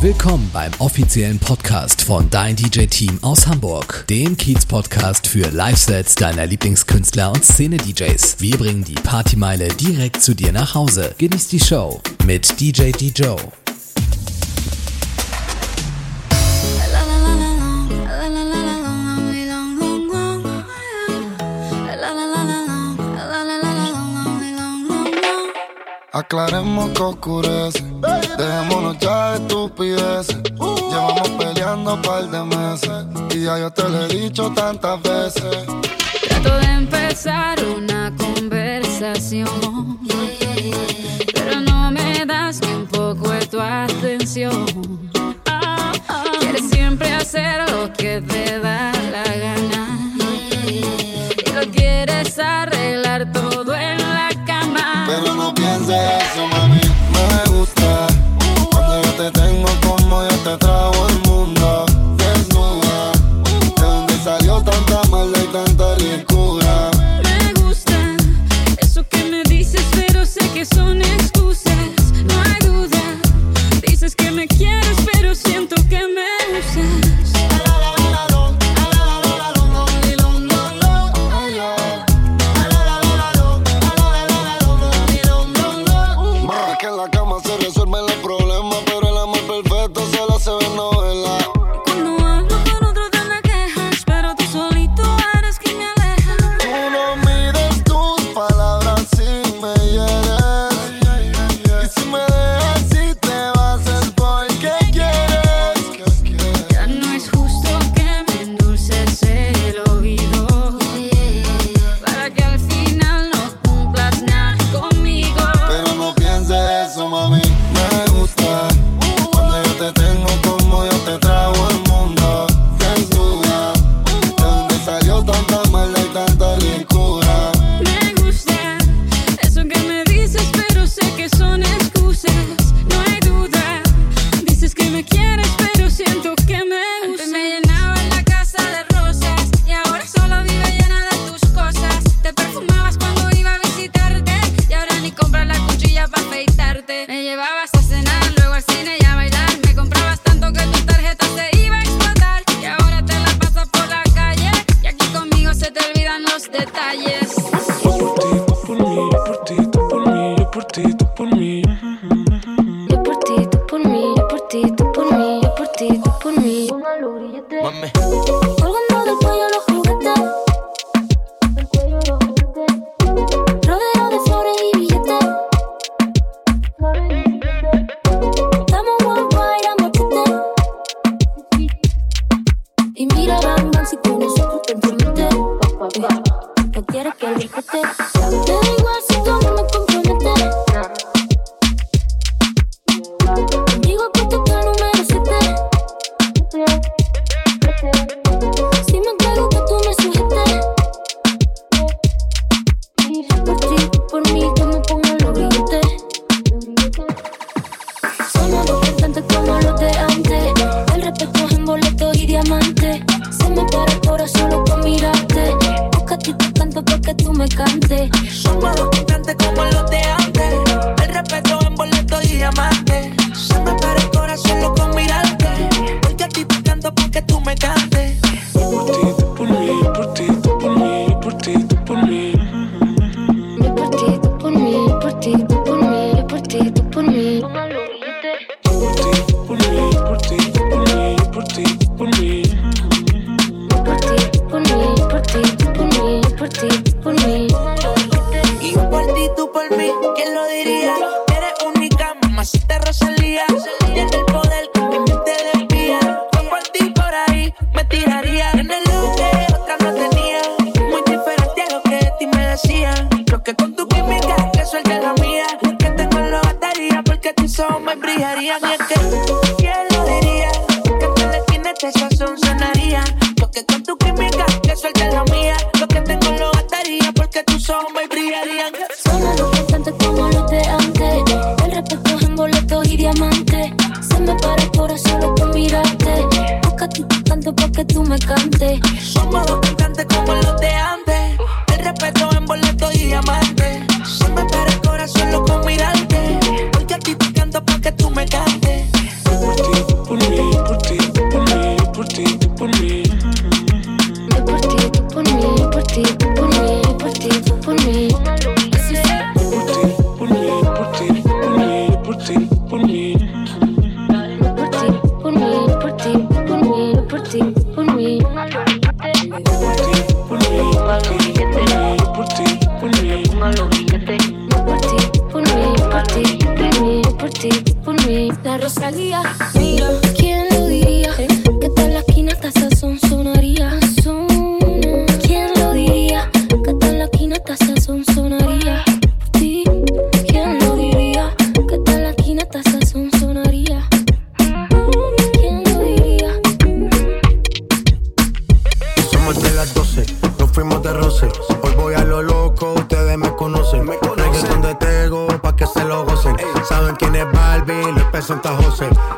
Willkommen beim offiziellen Podcast von Dein DJ Team aus Hamburg, dem Kiez-Podcast für Live-Sets deiner Lieblingskünstler und Szene-DJs. Wir bringen die Partymeile direkt zu dir nach Hause. Genieß die Show mit DJ DJ. Aclaremos que oscurece Dejémonos ya de estupideces. Uh. Llevamos peleando un par de meses. Y ya yo te lo he dicho tantas veces. Trato de empezar una conversación. Pero no me das ni un poco de tu atención. Ah, ah. Quieres siempre hacer lo que te da la gana. Y lo quieres arreglar todo en la cama. Pero no pienses eso,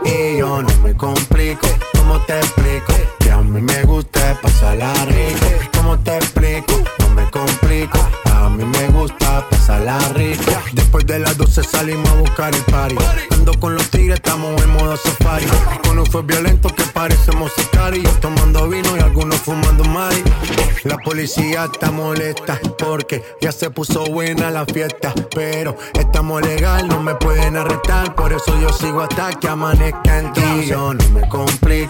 Y yo no me complico, ¿cómo te explico? Que a mí me gusta pasarla rico. ¿Cómo te explico? No me complico. A mí me gusta pasarla rico. Después de las 12 salimos a buscar el party. Ando con los tigres, estamos en modo safari. Con un fue violento que parecemos sicarios. Tomando vino y algunos fumando mari. La policía está molesta porque ya se puso buena la fiesta. Pero estamos legal, no me pueden arrestar. Por eso yo sigo hasta que amanezca en ti. Yo no me complico,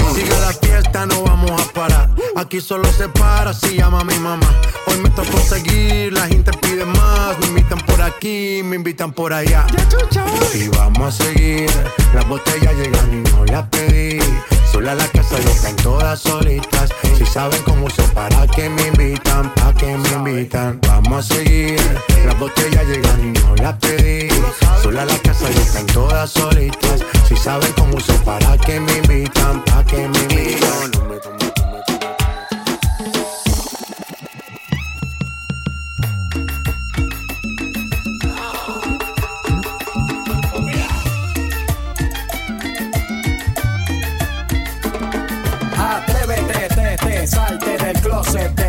Aquí solo se para si llama mi mamá. Hoy me tocó seguir, la gente pide más. Me invitan por aquí, me invitan por allá. Y vamos a seguir. Las botellas llegan y no las pedí. Sola la casa están todas solitas. Si saben cómo uso para que me invitan, pa' que me invitan. Vamos a seguir. Las botellas llegan y no las pedí. Sola la casa están todas solitas. Si saben cómo uso para que me invitan, pa' que me invitan.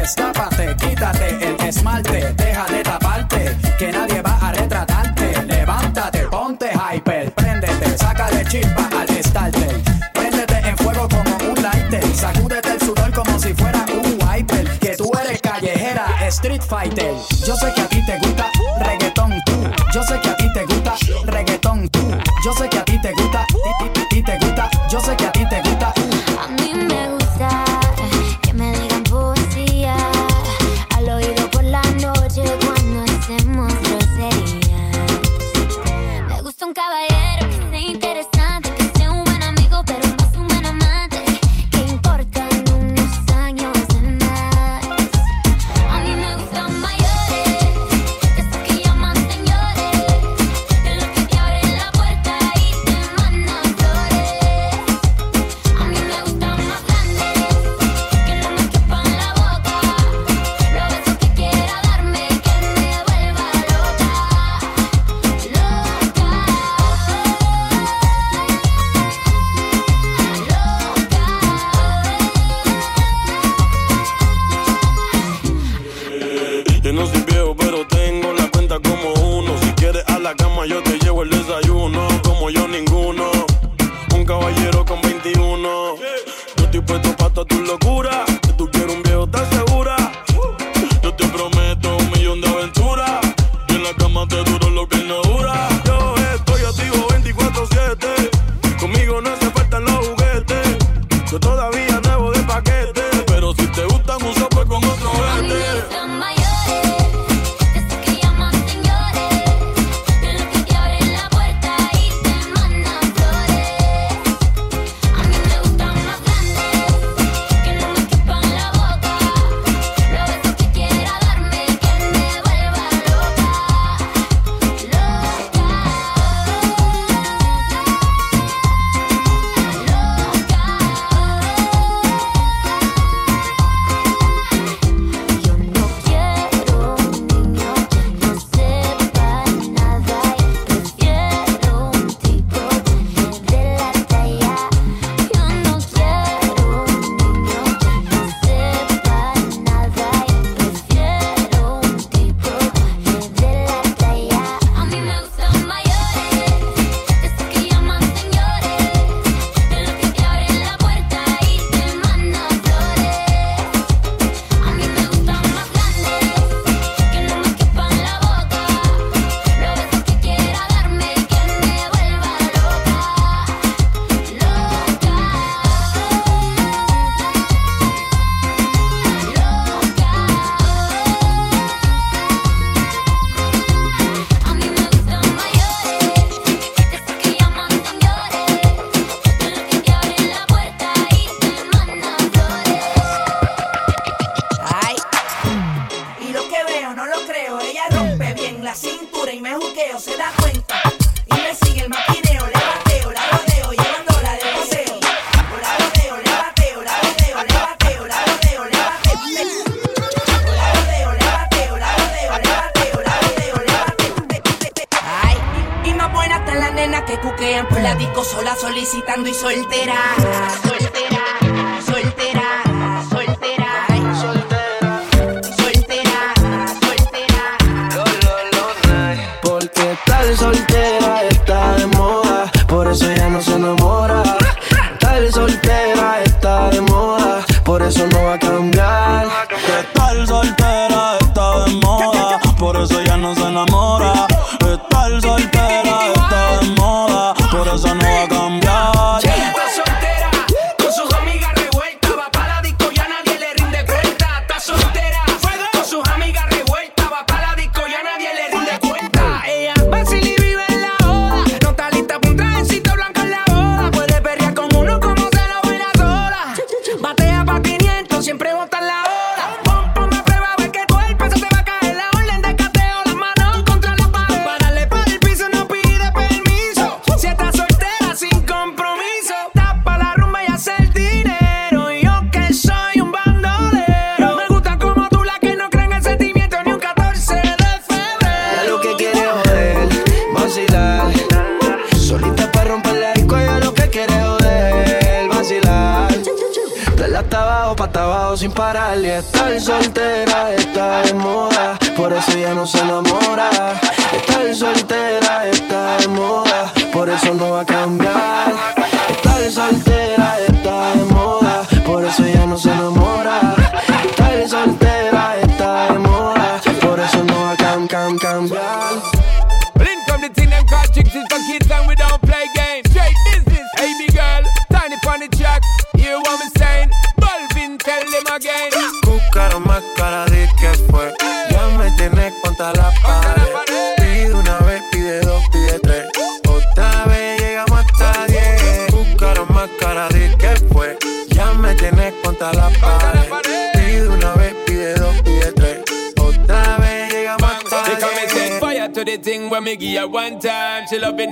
Destápate, quítate el esmalte, deja de taparte, que nadie va a retratarte. Levántate, ponte hyper, préndete, sácale chispa al starter. Préndete en fuego como un lighter, sacúdete el sudor como si fuera un wiper. Que tú eres callejera, street fighter. Yo sé que a ti te gusta reggaetón tú, yo sé que a ti te gusta reggaetón tú, yo sé que a ti te gusta, ti, ti, ti te gusta, yo sé que a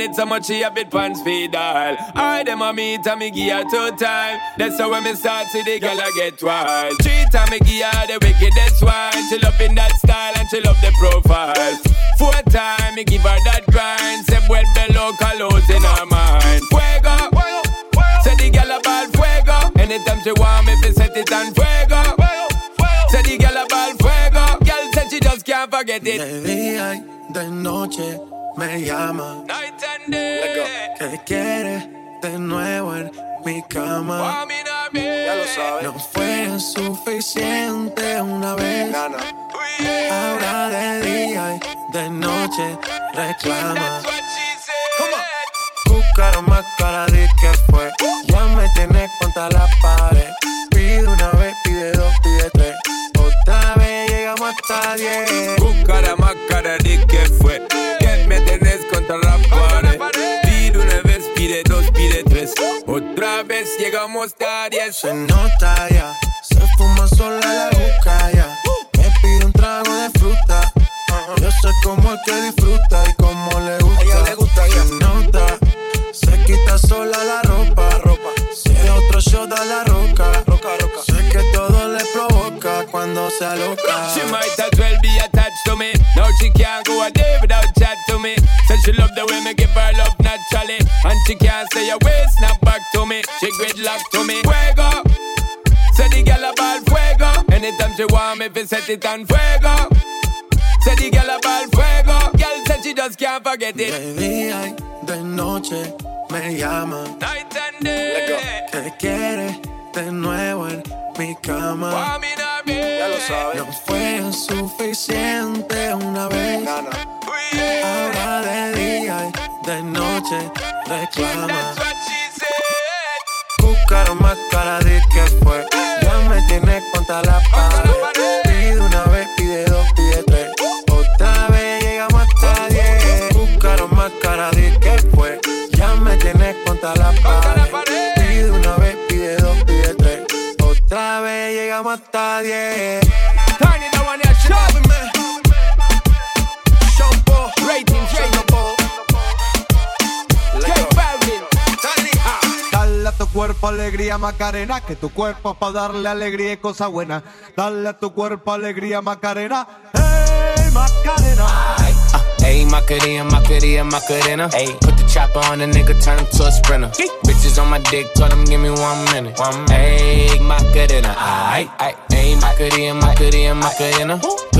loving so much she a bit pants feed all. I them a meet and me give her two time. That's how when me start see the girl I get wild. Three time me give her the wickedest one. She loving that style and she love the profile. Four time me give her that grind. Say well below colors in her mind. Fuego, say the girl about fuego. Anytime she want me, fi set it on fuego. Say the girl about fuego. Girl said she just can't forget it. De día y de noche me llama. Night and day. Que quiere de nuevo en mi cama. Ya lo sabes. No fue suficiente una vez. Ahora de día y de noche reclama. Buscaron más cara de que fue. Ya me tienes contra la pared. Pide una vez, pide dos, hasta diez. Buscara más cara de que fue. Que me tenés contra la pared. Pide una vez, pide dos, pide tres. Otra vez llegamos a diez. Se nota ya, se fuma sola la busca ya. Me pide un trago de fruta. Yo sé cómo es que disfruta y cómo le gusta. ella le gusta Se nota, se quita sola la ropa. ropa. Si es otro shot a la roca. Se aloca. She might as well be attached to me. Now she can't go a day without chat to me. Said she love the way me give her love naturally. And she can't say a word, snap back to me. She gridlock to me. Fuego. Say the girl about fuego. Anytime she want me, fi set it on fuego. Say the girl about fuego. Girl said she just can't forget it. De día y de noche me llama. Night and day. Oh, que quiere de nuevo en mi cama. Me now, babe. No fue suficiente una vez. Ahora de día y de noche reclama. Buscaron más cara de que fue. Ya me tienes contra la pared. Pide una vez, pide dos, pide tres. Otra vez llegamos hasta diez. Buscaron más cara de que fue. Ya me tienes contra la pared. Pide una vez, pide dos. Otra vez llegamos hasta diez. Turn it down, yeah, sharp. Shampoo, Rating, rating. J Balvin. Dale a tu cuerpo alegría Macarena, que tu cuerpo es para darle alegría y cosa buena. Dale a tu cuerpo alegría Macarena, hey Macarena. Uh, ayy, Macarena, Macarena, Macarena. Ayy, put the chopper on a nigga, turn him to a sprinter. Bitches on my dick, told him give me one minute. One minute. Ayy, Macarena, aight, aight. Ayy, Macarena, Macarena, Macarena. Put the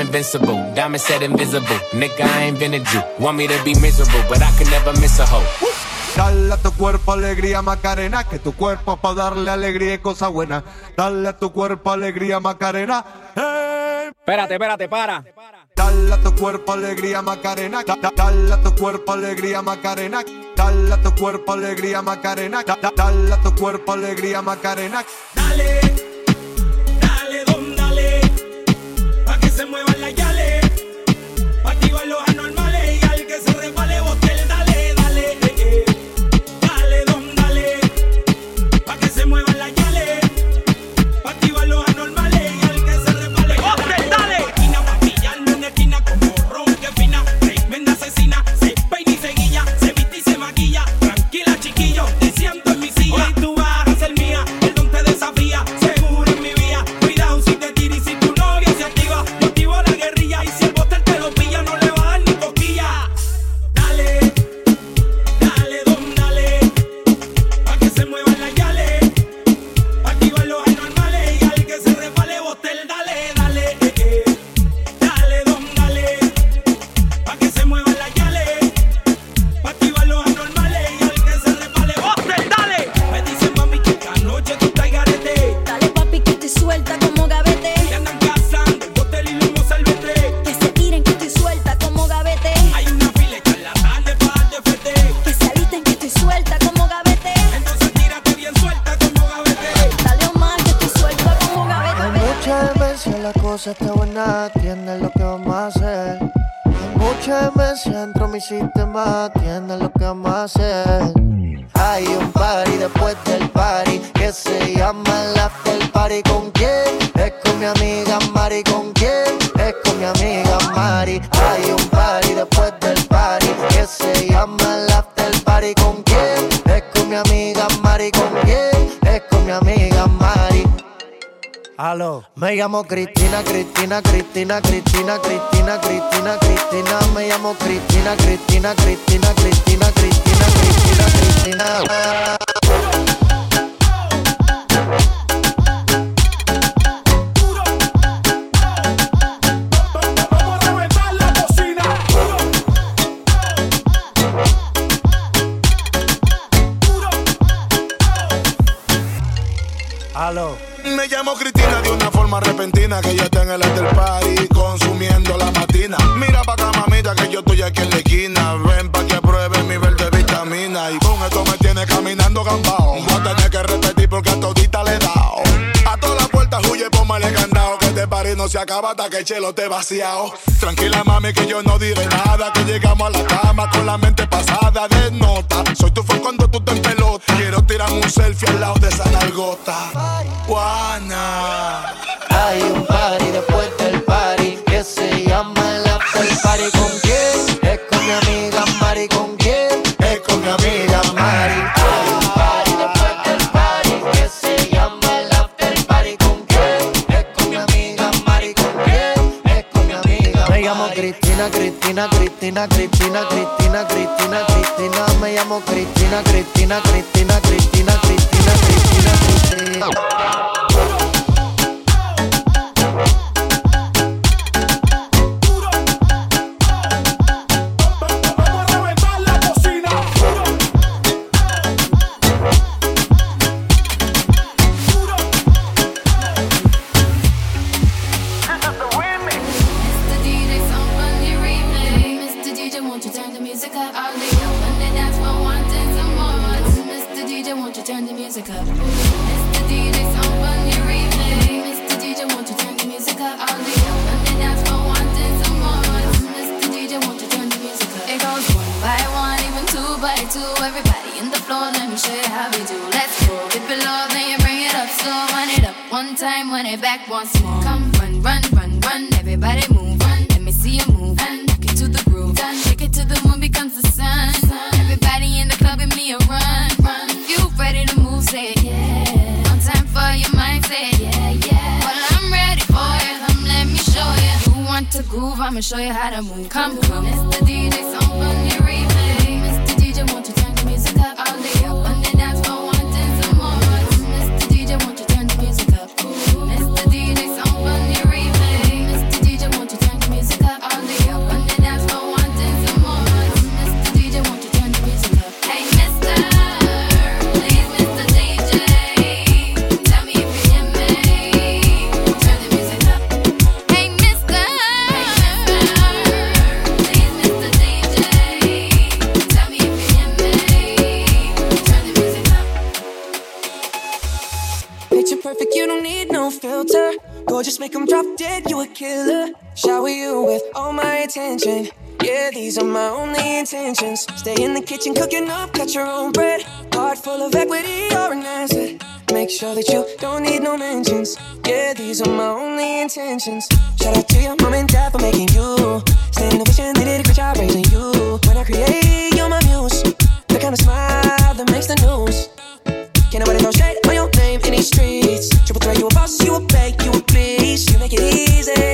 invincible. Diamond said invisible. Nigga, I ain't been a Jew. Want me to be miserable, but I can never miss a hoe. Dale a tu cuerpo alegría Macarena, que tu cuerpo para darle alegría y cosa buena. Dale a tu cuerpo alegría Macarena. Hey. Espérate, espérate, para. Dale a tu cuerpo alegría Macarena. Da- da- Dale a tu cuerpo alegría Macarena. Dale a tu cuerpo alegría Macarena. Da- da- Dale a tu cuerpo alegría Macarena. Dale, Cristina, Cristina, Cristina, Cristina, este party no se acaba hasta que el chelo te vaciado. Tranquila, mami, que yo no diré nada. Que llegamos a la cama con la mente pasada de nota. Soy tu fan cuando tú te pelota. Quiero tirar un selfie al lado de esa nalgota. Juana. Hay un party después del party que se llama el party. ¿Con quién? Cristina, Cristina, Cristina, Cristina, Cristina, Cristina. Me llamo Cristina, Cristina, Cristina, Cristina, Cristina, Cristina, Cristina. It back once more. Come run, run, run, run. Everybody move. Run. Let me see you move. And rock it to the groove. Done. Shake it till the moon becomes the sun. Everybody in the club, give me a run. run. You ready to move? Say it, yeah. One time for your mind, say it, yeah, yeah. Well, I'm ready for you. Come, let me show you. You want to groove? I'ma show you how to move. Come, come. Mr. DJ, song attention. Yeah, these are my only intentions. Stay in the kitchen, cooking up, cut your own bread. Heart full of equity, you're an asset. Make sure that you don't need no mentions. Yeah, these are my only intentions. Shout out to your mom and dad for making you. In the vision, they did a great job raising you. When I create, you're my muse. The kind of smile that makes the news. Can't nobody throw shade on your name in these streets. Triple threat, you a boss, you a bank, you a please. You make it easy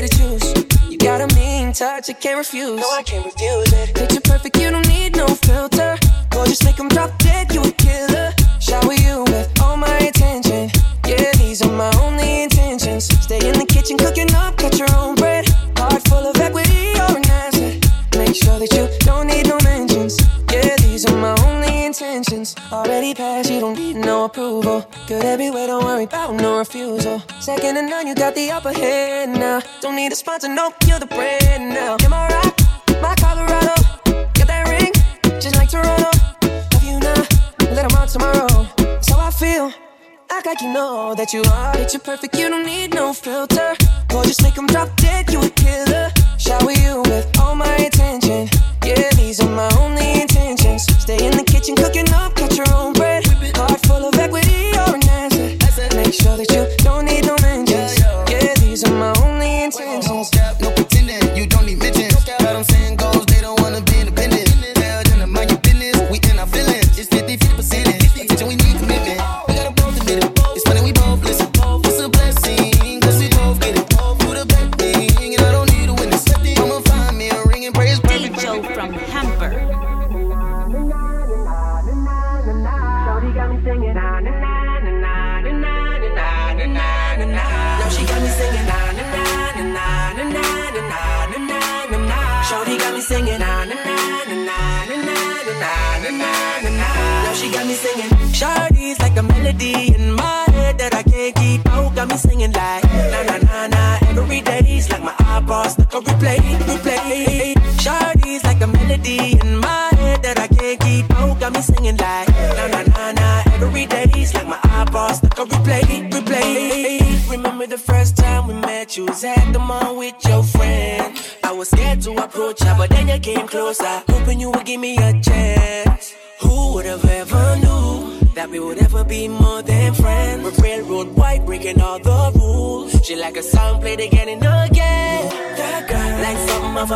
touch, I can't refuse. No, I can't refuse it. Picture perfect, you don't need no filter. Gorgeous, make 'em drop dead, you a killer. Shower you with all my attention. Yeah, these are my only intentions. Stay in the kitchen, cooking up, cut your own intentions. Already passed, you don't need no approval. Good everywhere, don't worry about no refusal. Second to none, you got the upper hand now. Don't need a sponsor, no, you're the brand now. Am I right? My Colorado, got that ring, just like Toronto. Love you now, let 'em out tomorrow. So I feel. Act like you know that you are. Picture perfect, you don't need no filter. Gorgeous, make 'em drop dead, you a killer. Shower you with all my attention. Yeah, these are my only intentions. Stay in the kitchen, cooking up, cut your own bread.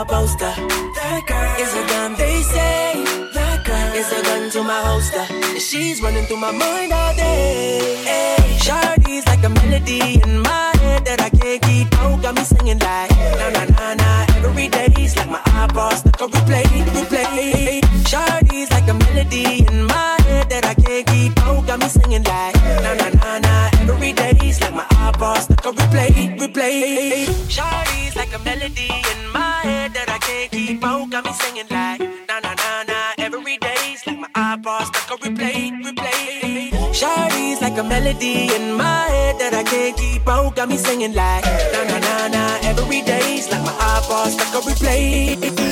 A poster. That girl is a gun, they say. That girl is a gun to my holster. She's running through my mind all melody in my head that I can't keep out. Got me singing like na na na na. Every day's like my eyeballs stuck on replay.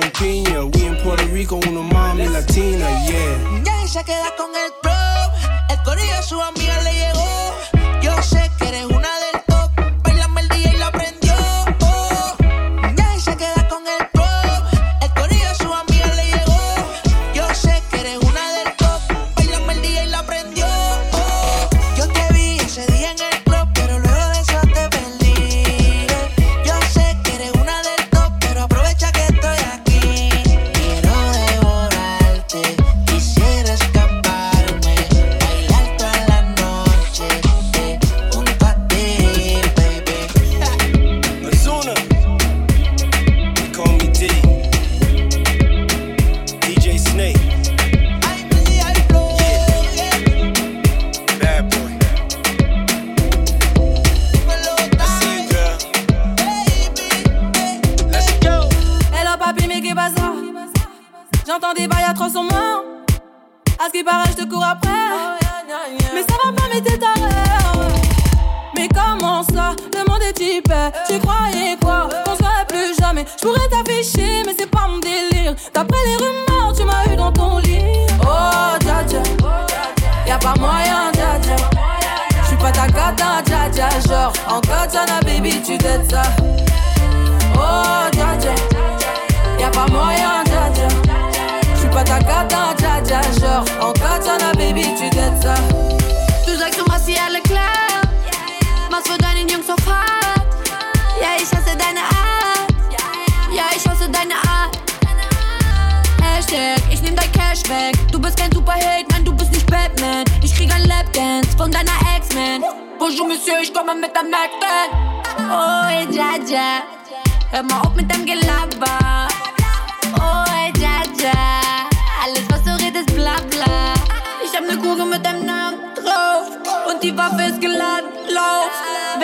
con piña. We in Puerto Rico, una mami latina, yeah. Ya se queda con el pro. El corillo a su amiga le llegó. Yo sé que eres una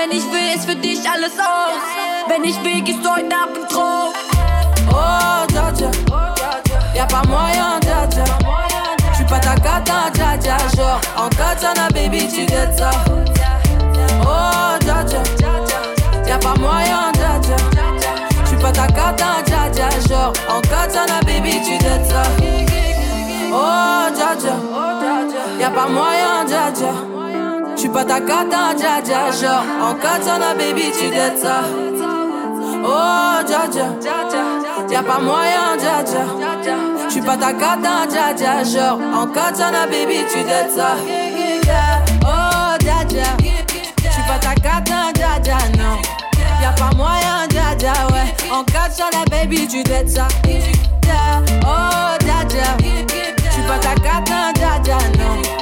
Wenn ich will, ist für dich alles aus. Wenn ich will, gehst du heute Abend drauf. Oh, Y'a pas moyen, dja J'suis pas ta cata, dja dja Genre, en katana, baby, tu Oh, dja Y'a pas moyen, dja J'suis pas ta cata, dja dja Genre, en katana, baby, tu dettes ça. Oh, dja Y'a pas moyen, dja J'suis pas ta cata, dja dja Genre, en katana, baby, tu dettes ça. Oh, dja dja. Y'a pas moyen, dja dja. J'suis pas ta cata, dja dja Genre, en katana, baby, tu dettes ça. Oh, dja dja. J'suis pas ta cata, dja dja, non. Y'a pas moyen, dja dja, ouais. En katana, baby, tu dettes ça. Oh, dja dja. J'suis pas ta cata, dja dja, non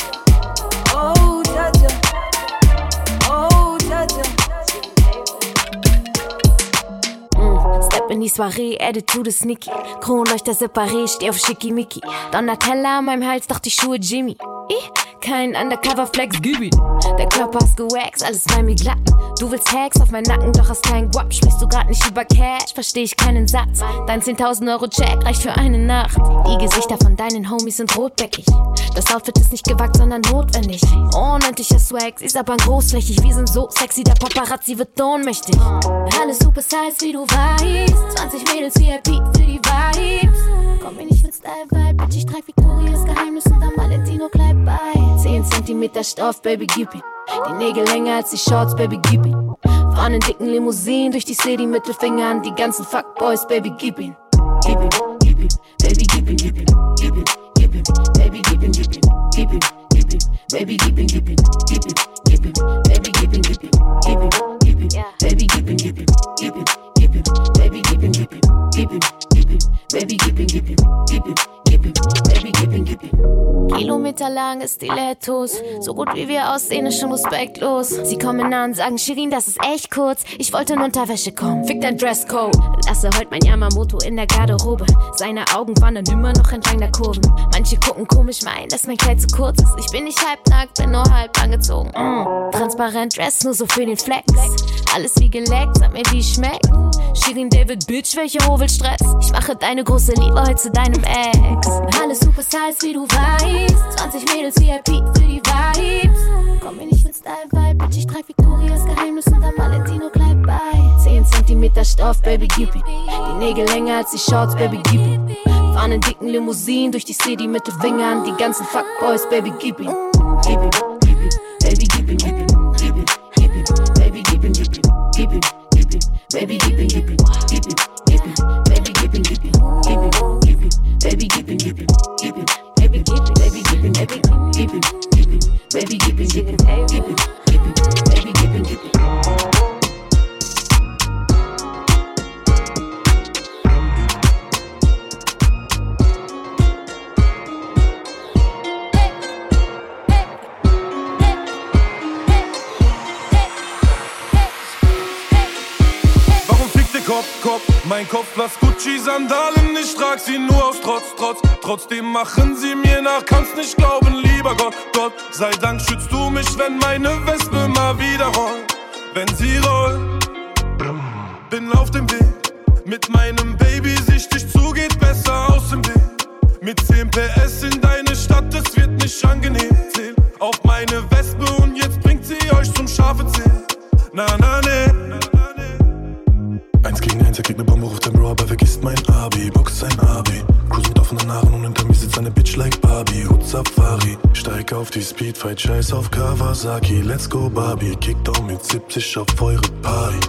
in die Soiree, Attitude sneaky. Kronleuchter separé, steh auf Schickimicki. Donatella an meinem Hals, doch die Schuhe Jimmy. Ich, kein Undercover-Flex, gib ihn. Der Körper ist gewaxt, alles bei mir glatt. Du willst Hacks auf meinen Nacken, doch hast kein Guap. Sprichst du grad nicht über Cash, versteh ich keinen Satz. Dein 10.000 Euro Check reicht für eine Nacht. Die Gesichter von deinen Homies sind rotbäckig. Das Outfit ist nicht gewagt, sondern notwendig. Unendlicher Swag, sie ist aber großflächig. Wir sind so sexy, der Paparazzi wird ohnmächtig. Alles super size, wie du weißt. 20 Mädels VIP für die Vibes. 10 Zentimeter Stoff, Baby, gib ihn. Die Nägel länger als die Shorts, Baby, gib ihn. Fahren in dicken Limousinen durch die City, Mittelfinger an die ganzen Fuckboys, Baby, gib ihn. Gib ihn, gib ihn, Baby, gib ihn, gib ihn, gib ihn, gib ihn, Baby, gib ihn, gib ihn, gib ihn, gib ihn, Baby, gib ihn, gib ihn, gib ihn, gib ihn, Baby, gib ihn, gib ihn, gib ihn, gib ihn, Baby, gib ihn, gib ihn, gib ihn, gib ihn, Baby, gib ihn, gib ihn, gib ihn, gib ihn, Baby, gib ihn, gib ihn, gib ihn, gib ihn, Baby, gib ihn, gib ihn. Kilometerlange Stilettos, so gut wie wir aussehen, ist schon respektlos. Sie kommen nah und sagen, Shirin, das ist echt kurz. Ich wollte in Unterwäsche kommen. Fick dein Dresscode. Lasse heute mein Yamamoto in der Garderobe. Seine Augen wandern immer noch entlang der Kurven. Manche gucken komisch, meinen, dass mein Kleid zu kurz ist. Ich bin nicht halbnackt, bin nur halb angezogen. Mm. Transparent Dress, nur so für den Flex. Alles wie geleckt, sag mir, wie schmeckt. Shirin David, Bitch, welcher Hovelstress. Ich mache deine große Liebe heute zu deinem Ex. Alles super size, wie du weißt. 20 Mädels VIP für die Vibes. Komm mir nicht mit Style-Vibe, Bitch, ich trag Victorias Geheimnis und am Valentino-Kleid bei. 10 Zentimeter Stoff, Baby, gib. Die Nägel länger als die Shorts, Baby, gib. Fahren in dicken Limousinen durch die City, Mittelfinger an die ganzen Fuckboys, Baby, gib ihn. Gib Baby, gib ihn, gib ihn, gib ihn, gib ihn, Baby, gib ihn, gib ihn, gib ihn, Baby, gib ihn, gib ihn, Baby, gib ihm, gib ihm, baby, gib ihm, gib ihm, gib ihm, gib ihm, baby, gib ihm, gib ihm. Kopf, Kopf, mein Kopf, lass Gucci-Sandalen, ich trag sie nur Trotz, Trotz. Trotzdem machen sie mir nach, kannst nicht glauben, lieber Gott. Gott sei Dank schützt du mich, wenn meine Wespe mal wieder rollt. Wenn sie rollt, bin auf dem Weg. Mit meinem Baby sichtig zu, geht besser aus dem Weg. Mit 10 PS in deine Stadt, es wird nicht angenehm. Zähl auf meine Wespe und jetzt bringt sie euch zum scharfe Zähl. Na, na, ne. Eins gegen eins, er kriegt ne Bombe, ruft ein Bro, aber vergisst mein Abi. Box sein Abi. Offenen Haaren und hinter mir sitzt eine Bitch like Barbie. Hut Safari. Steig auf die Speedfight, scheiß auf Kawasaki. Let's go Barbie. Kickdown mit 70 auf eure Party.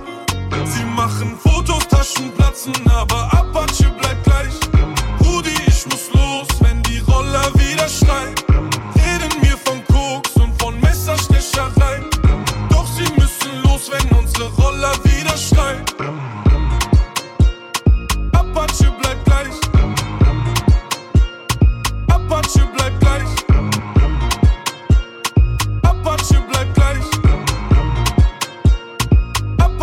Sie machen Fotos, Taschen platzen, aber Apache bleibt gleich. Rudi, ich muss los, wenn die Roller wieder schreien. Reden mir von Koks und von Messerstecherei. Doch sie müssen los, wenn unsere Roller wieder schreien.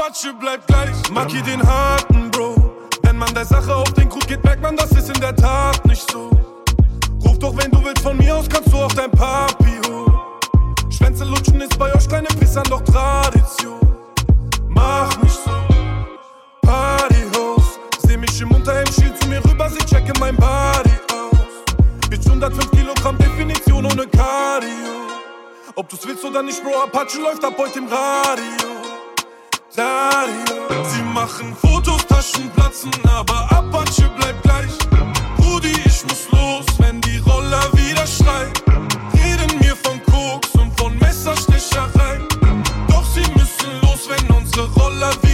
Apache bleibt gleich. Maki den harten Bro. Wenn man der Sache auf den Grund geht, merkt man, das ist in der Tat nicht so. Ruf doch, wenn du willst, von mir aus kannst du auch dein Papi holen. Schwänze lutschen ist bei euch kleine Pissern doch Tradition. Mach nicht so. Partyhost. Seh mich im Unterhemd, schiel zu mir rüber, sie checke mein Body aus. Bitch 105 Kilogramm Definition ohne Cardio. Ob du's willst oder nicht, Bro, Apache läuft ab heute im Radio. Radio. Sie machen Fotos, Taschen platzen, aber Apache bleibt gleich. Rudi, ich muss los, wenn die Roller wieder schreien. Reden mir von Koks und von Messerstecherei. Doch sie müssen los, wenn unsere Roller wieder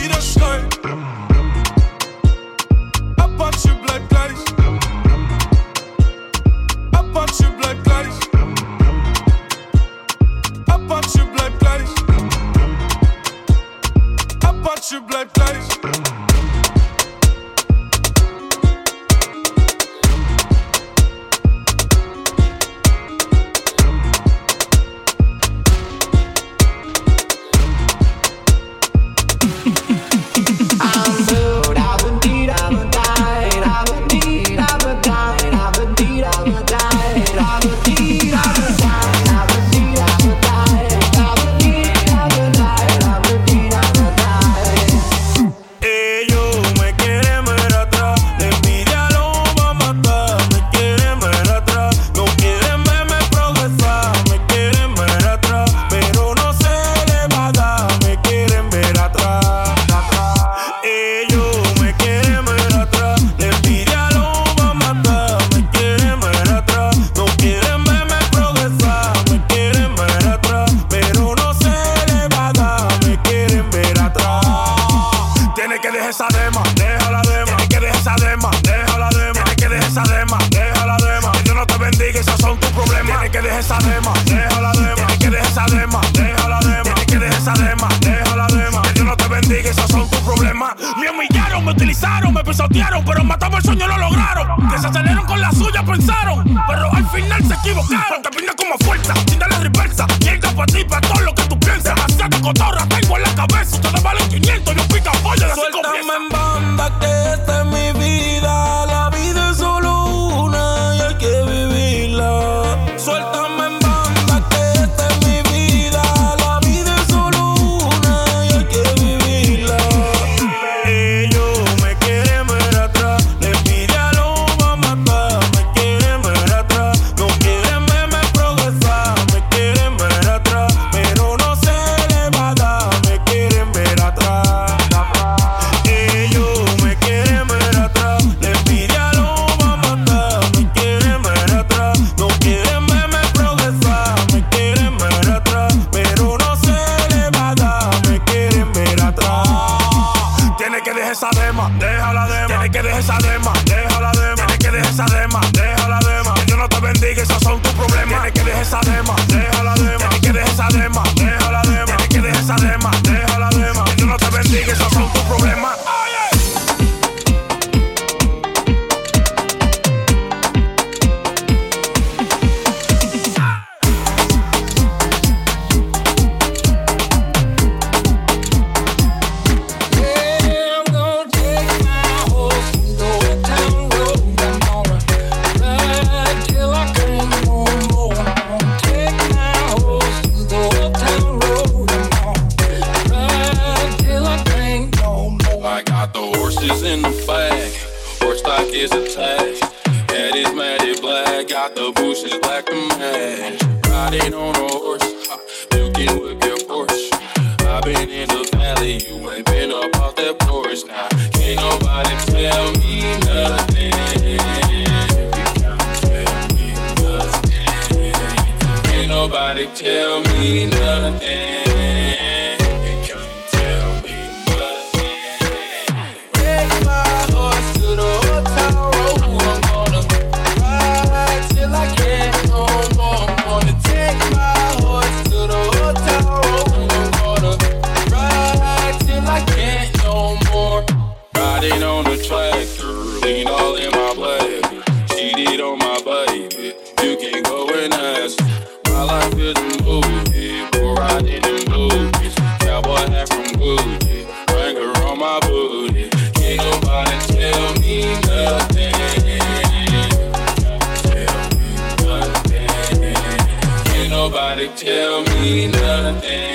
nothing.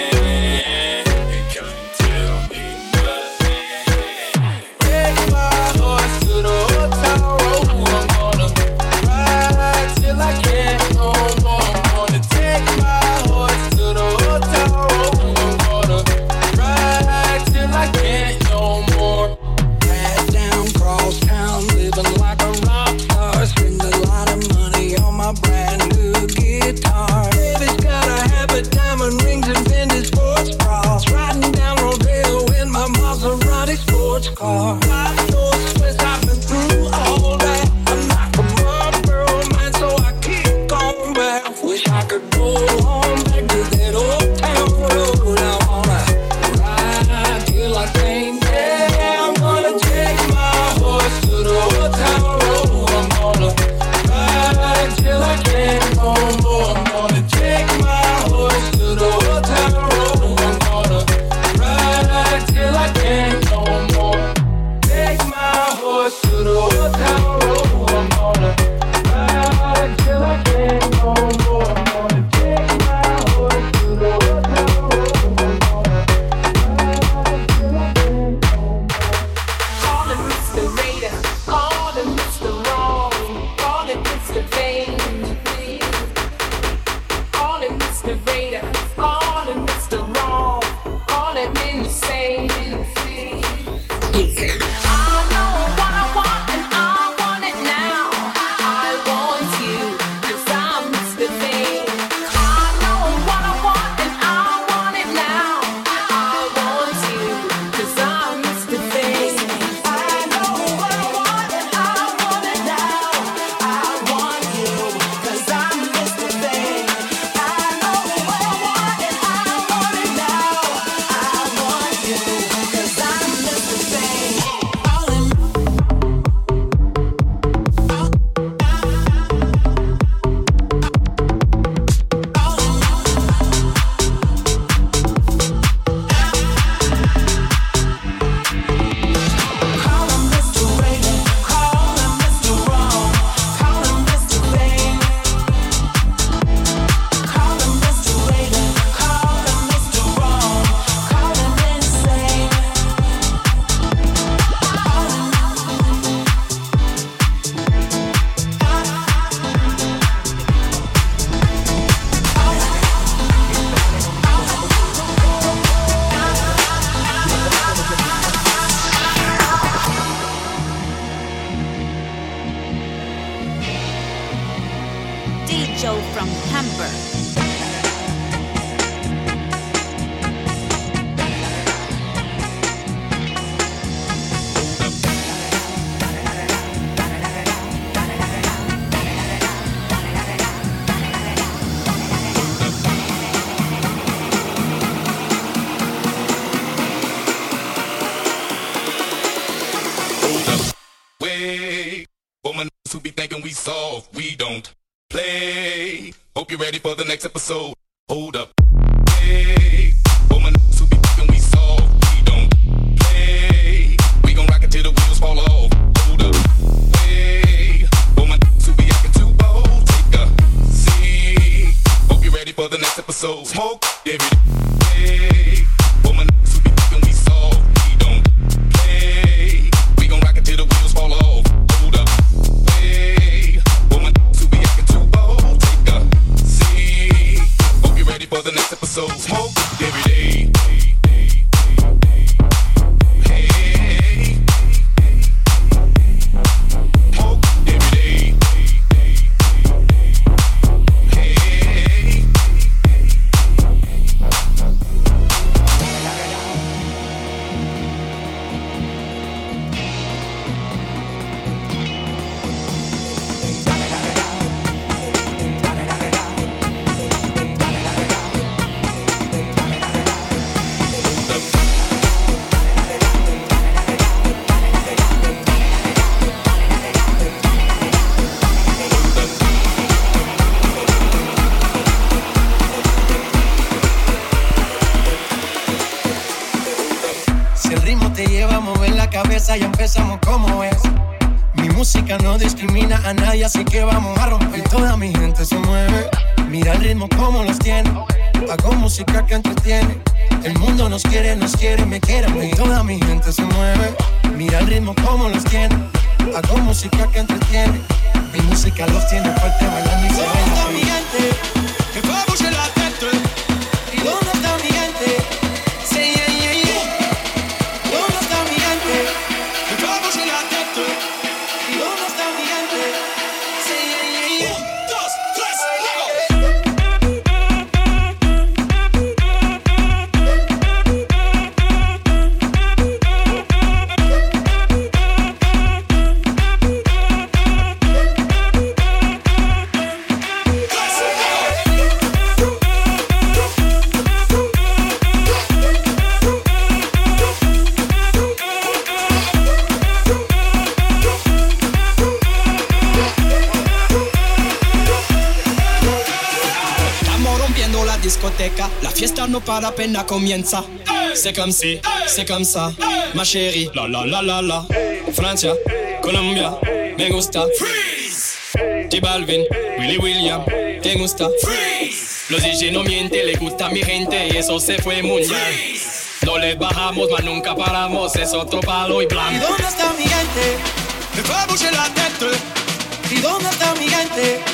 Episode. Smoke, every así que vamos. nous pas la peine à combien ça C'est comme si, c'est comme ça, ma chérie. La la la la la. Francia, Colombia, me gusta. Freeze. J Balvin, Willy William, te gusta. Freeze. Los DJ no mienten, le gusta a mi gente y eso se fue mundial. No les bajamos, mas nunca paramos, es otro palo y blanco. ¿Y dónde está mi gente? Me fue a la tête. ¿Y dónde está mi gente?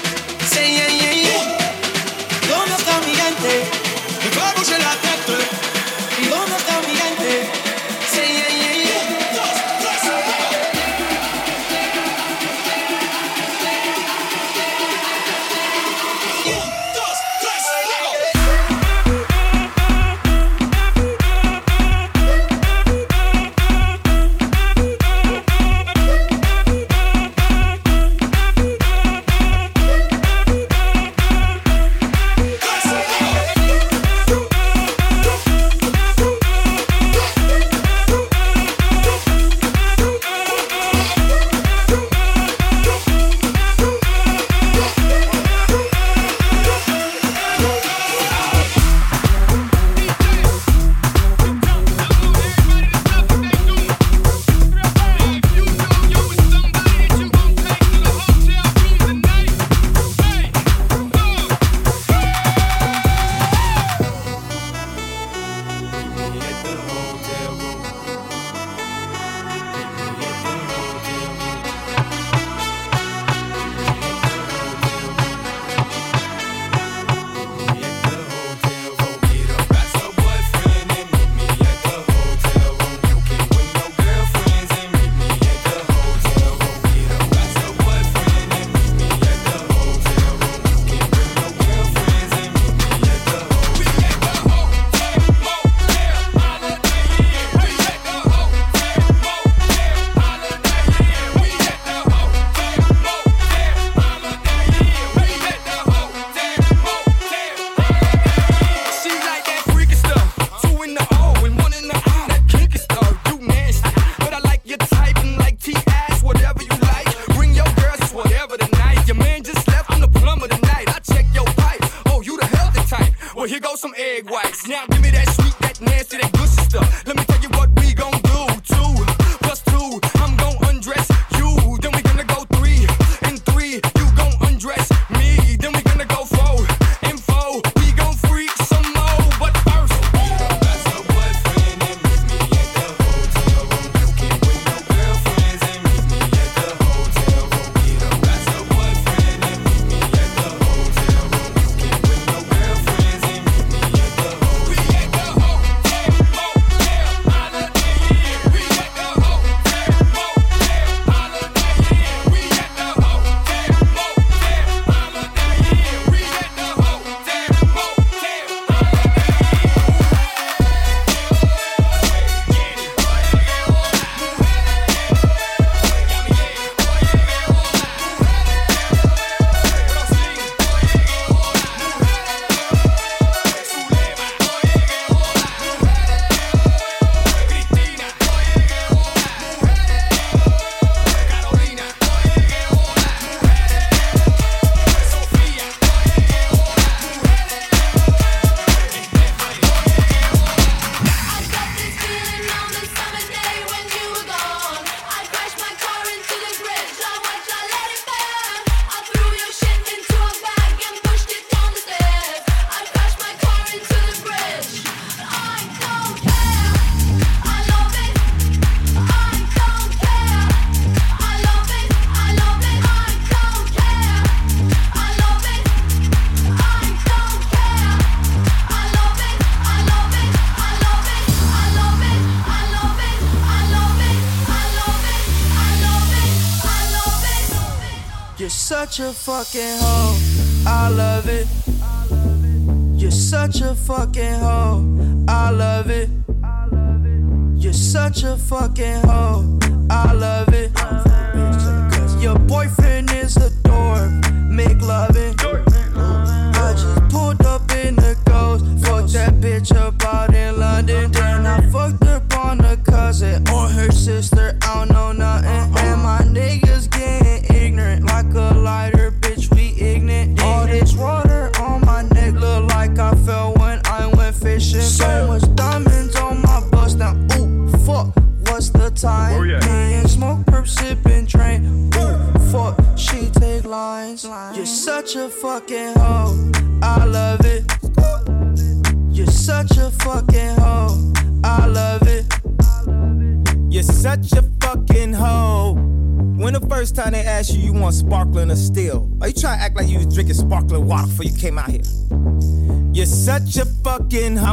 your fucking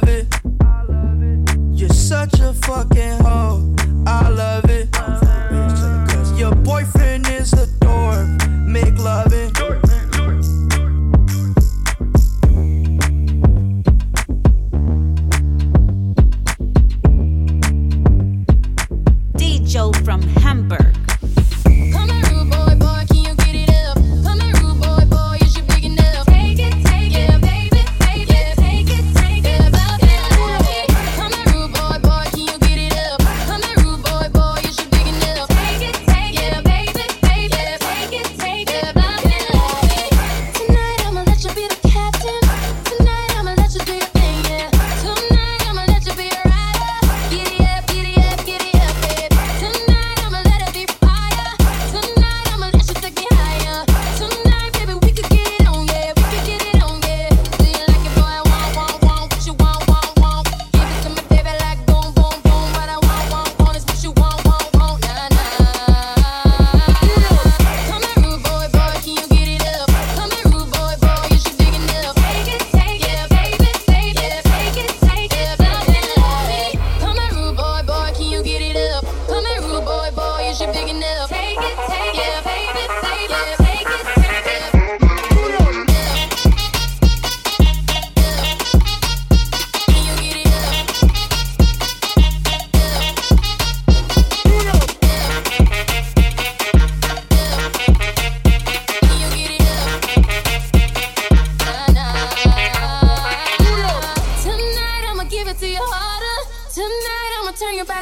it. You're such a fucking hoe. I love it. Your boyfriend is a dork. Make love loving.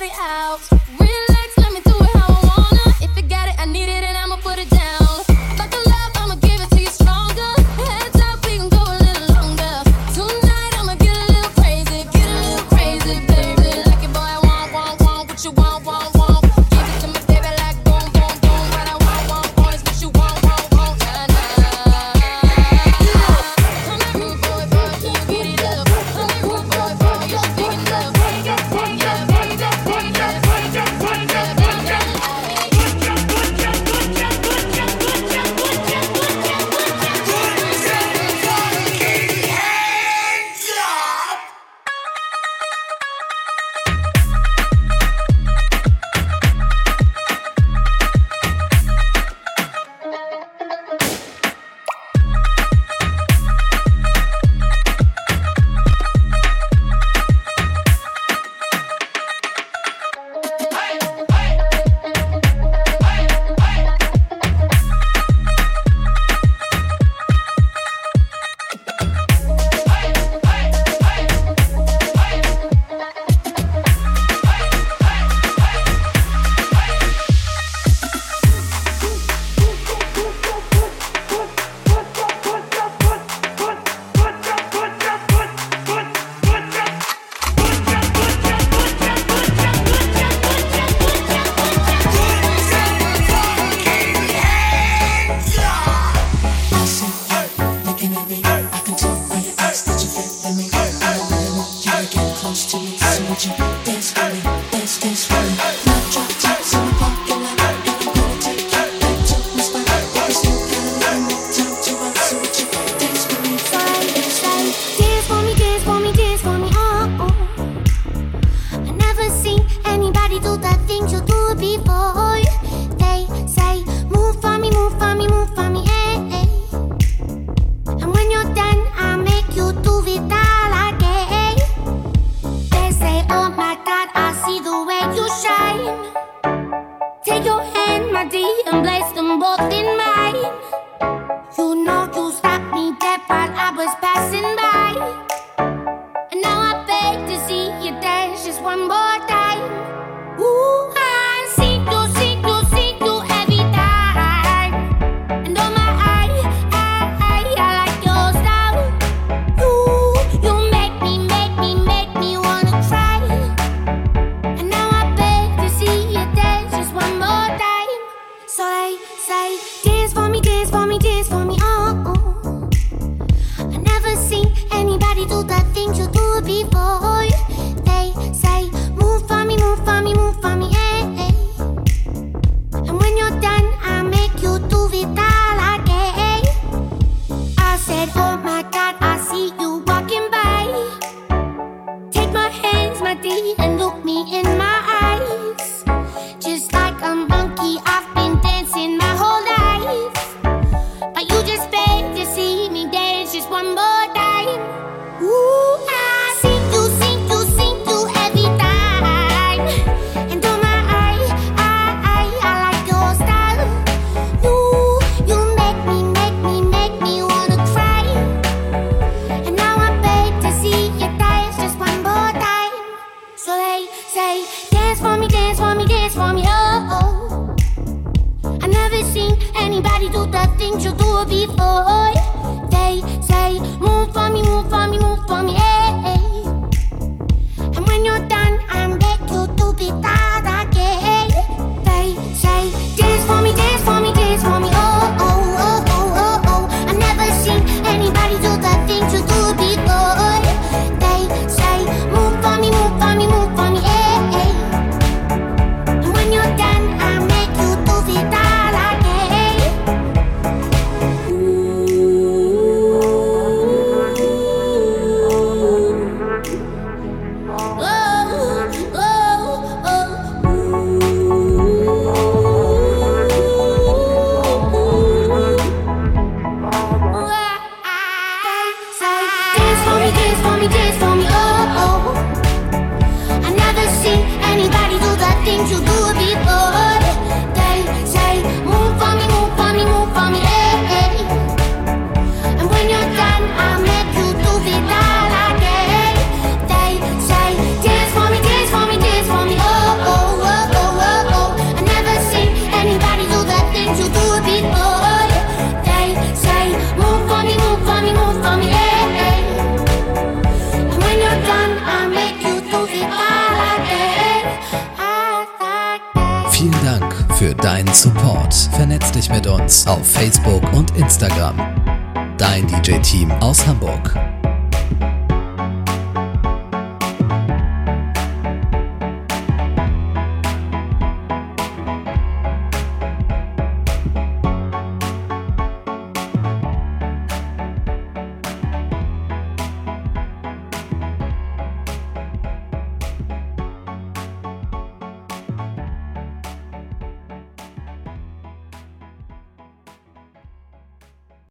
it out. leave, ôi They say move uns auf Facebook und Instagram. Dein DJ-Team aus Hamburg.